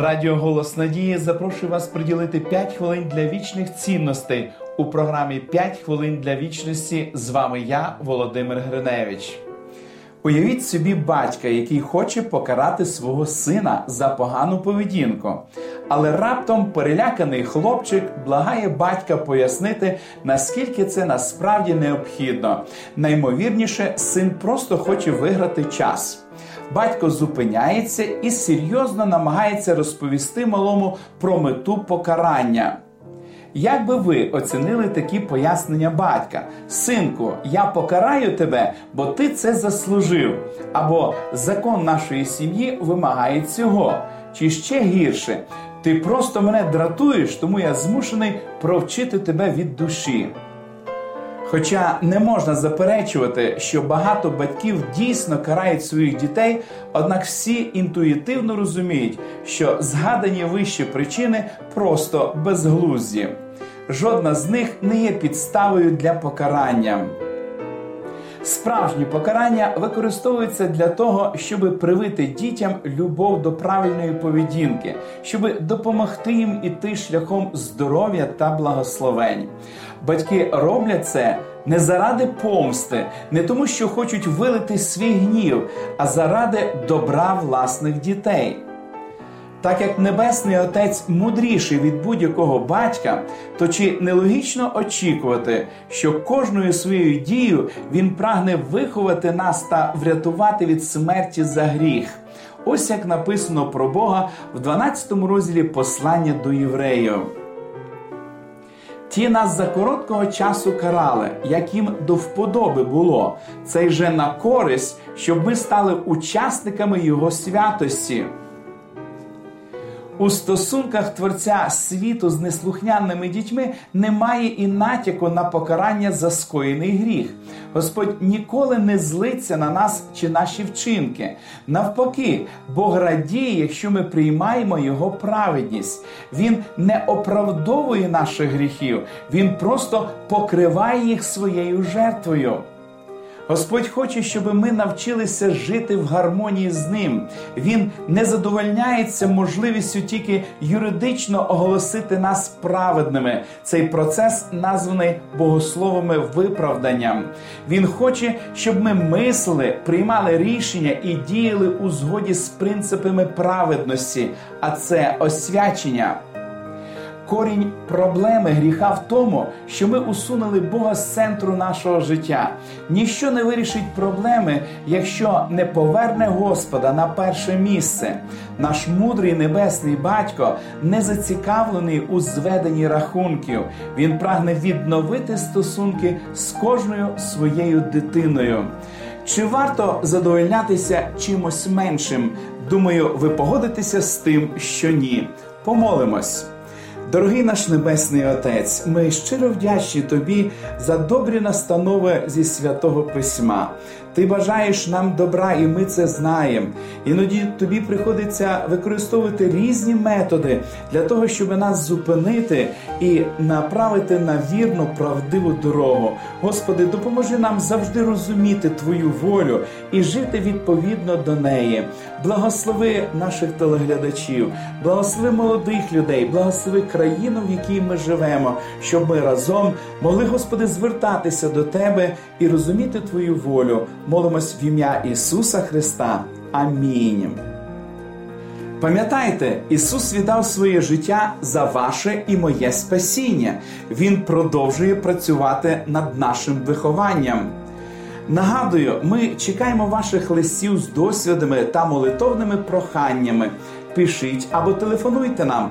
Радіо Голос Надії запрошує вас приділити 5 хвилин для вічних цінностей у програмі «5 хвилин для вічності. З вами я, Володимир Гриневич. Уявіть собі батька, який хоче покарати свого сина за погану поведінку. Але раптом переляканий хлопчик благає батька пояснити, наскільки це насправді необхідно. Наймовірніше, син просто хоче виграти час. Батько зупиняється і серйозно намагається розповісти малому про мету покарання. Як би ви оцінили такі пояснення батька? Синку, я покараю тебе, бо ти це заслужив. Або закон нашої сім'ї вимагає цього. Чи ще гірше, ти просто мене дратуєш, тому я змушений провчити тебе від душі. Хоча не можна заперечувати, що багато батьків дійсно карають своїх дітей, однак всі інтуїтивно розуміють, що згадані вищі причини просто безглузді. Жодна з них не є підставою для покарання. Справжні покарання використовуються для того, щоб привити дітям любов до правильної поведінки, щоб допомогти їм іти шляхом здоров'я та благословень. Батьки роблять це не заради помсти, не тому, що хочуть вилити свій гнів, а заради добра власних дітей. Так як Небесний Отець мудріший від будь-якого батька, то чи нелогічно очікувати, що кожною своєю дією він прагне виховати нас та врятувати від смерті за гріх? Ось як написано про Бога в 12 розділі послання до євреїв. Ті нас за короткого часу карали, як їм до вподоби було, це вже на користь, щоб ми стали учасниками Його святості. У стосунках творця світу з неслухняними дітьми немає і натяку на покарання за скоєний гріх. Господь ніколи не злиться на нас чи наші вчинки. Навпаки, Бог радіє, якщо ми приймаємо Його праведність. Він не оправдовує наших гріхів, Він просто покриває їх своєю жертвою. Господь хоче, щоб ми навчилися жити в гармонії з ним. Він не задовольняється можливістю тільки юридично оголосити нас праведними. Цей процес названий богословами виправданням. Він хоче, щоб ми мислили, приймали рішення і діяли у згоді з принципами праведності, а це освячення. Корінь проблеми гріха в тому, що ми усунули Бога з центру нашого життя. Ніщо не вирішить проблеми, якщо не поверне Господа на перше місце. Наш мудрий небесний батько не зацікавлений у зведенні рахунків. Він прагне відновити стосунки з кожною своєю дитиною. Чи варто задовольнятися чимось меншим? Думаю, ви погодитеся з тим, що ні. Помолимось. Дорогий наш Небесний Отець, ми щиро вдячні Тобі за добрі настанови зі святого Письма. Ти бажаєш нам добра, і ми це знаємо. Іноді тобі приходиться використовувати різні методи для того, щоб нас зупинити і направити на вірну, правдиву дорогу. Господи, допоможи нам завжди розуміти Твою волю і жити відповідно до неї. Благослови наших телеглядачів, благослови молодих людей, благослови країну, в якій ми живемо, щоб ми разом могли, Господи, звертатися до Тебе і розуміти Твою волю. Молимось в ім'я Ісуса Христа. Амінь. Пам'ятайте, Ісус віддав своє життя за ваше і моє спасіння. Він продовжує працювати над нашим вихованням. Нагадую, ми чекаємо ваших листів з досвідами та молитовними проханнями. Пишіть або телефонуйте нам